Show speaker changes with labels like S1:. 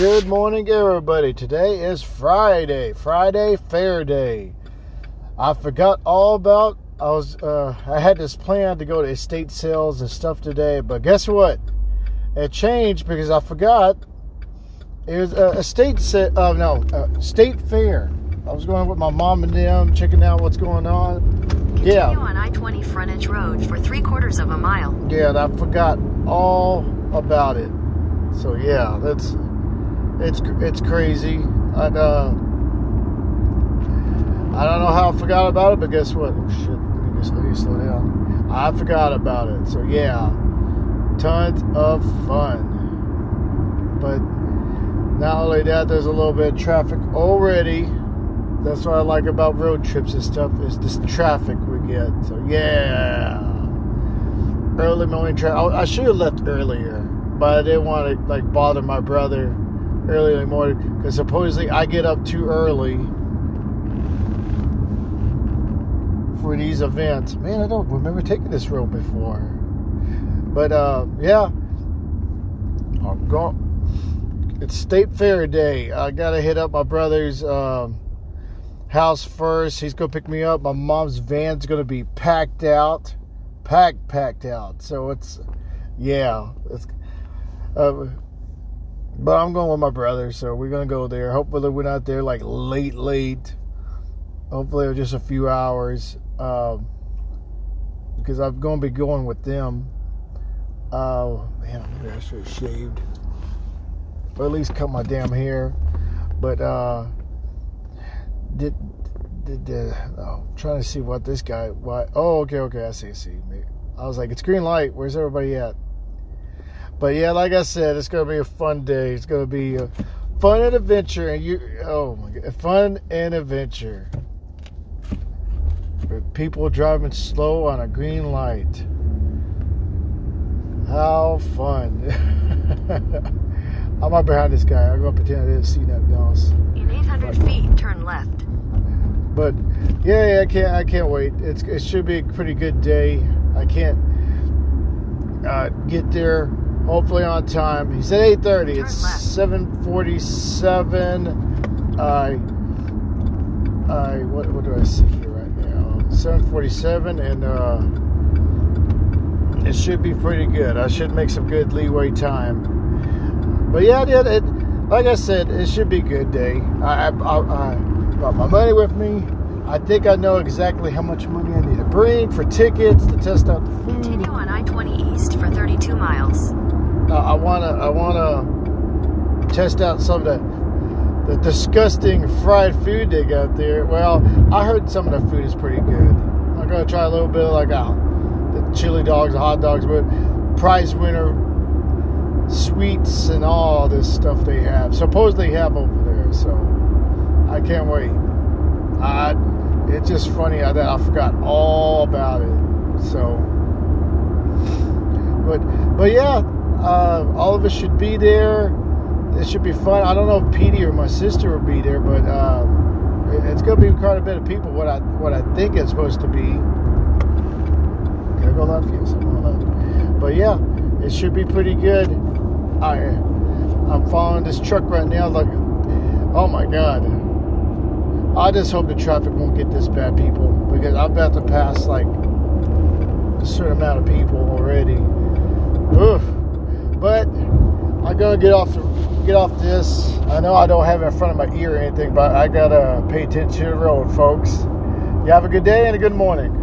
S1: Good morning, everybody. Today is Friday, Friday Fair Day. I forgot all about. I was. Uh, I had this plan to go to estate sales and stuff today, but guess what? It changed because I forgot. It was a estate set. Oh uh, no, uh, state fair. I was going with my mom and them, checking out what's going on.
S2: Continue yeah. on I-20 frontage road for three quarters of a mile.
S1: Yeah, I forgot all about it. So yeah, that's it's it's crazy. And, uh, I don't know how I forgot about it, but guess what? Oh, shit, let me, just, let me slow down. I forgot about it. So yeah, tons of fun. But not only that, there's a little bit of traffic already. That's what I like about road trips and stuff is this traffic we get. So yeah, early morning traffic. I should have left earlier, but I didn't want to like bother my brother early in the morning because supposedly I get up too early for these events. Man, I don't remember taking this road before. But uh, yeah, I'm going. It's State Fair Day. I gotta hit up my brother's um, house first. He's gonna pick me up. My mom's van's gonna be packed out, packed, packed out. So it's, yeah, it's. Uh, but I'm going with my brother, so we're gonna go there. Hopefully, we're not there like late, late. Hopefully, just a few hours, um, because I'm gonna be going with them. Uh, man, I should have shaved, or at least cut my damn hair. But uh, did did, oh, I'm trying to see what this guy. What? Oh, okay, okay, I see. See, I was like, it's green light. Where's everybody at? But yeah, like I said, it's gonna be a fun day. It's gonna be a fun and adventure, and you oh my god, fun and adventure. People driving slow on a green light. How fun! I'm up behind this guy. I'm gonna pretend I didn't see nothing else.
S2: In 800 but, feet, turn left.
S1: But yeah, yeah, I can't. I can't wait. It's it should be a pretty good day. I can't uh, get there hopefully on time. He said 8:30. It's 7:47. I I what what do I see here right now? 7:47 and uh it should be pretty good. I should make some good leeway time. But yeah, it, it like I said, it should be a good day. I, I, I, I got my money with me. I think I know exactly how much money I need to bring for tickets to test out the food.
S2: Continue on I-20 East for 32 miles.
S1: I wanna I wanna test out some of the the disgusting fried food they got there. Well, I heard some of the food is pretty good. I'm gonna try a little bit of like uh, the chili dogs, the hot dogs, but prize winner sweets and all this stuff they have. Supposedly have over there, so I can't wait. I, it's just funny that I forgot all about it. So, but but yeah, uh, all of us should be there. It should be fun. I don't know if Petey or my sister will be there, but uh, it's going to be quite a bit of people. What I what I think it's supposed to be. I go left? Yes, I'm left. But yeah, it should be pretty good. I I'm following this truck right now. Like, oh my god. I just hope the traffic won't get this bad, people, because I'm about to pass like a certain amount of people already. Oof. But I'm gonna get off get off this. I know I don't have it in front of my ear or anything, but I gotta pay attention to the road, folks. You have a good day and a good morning.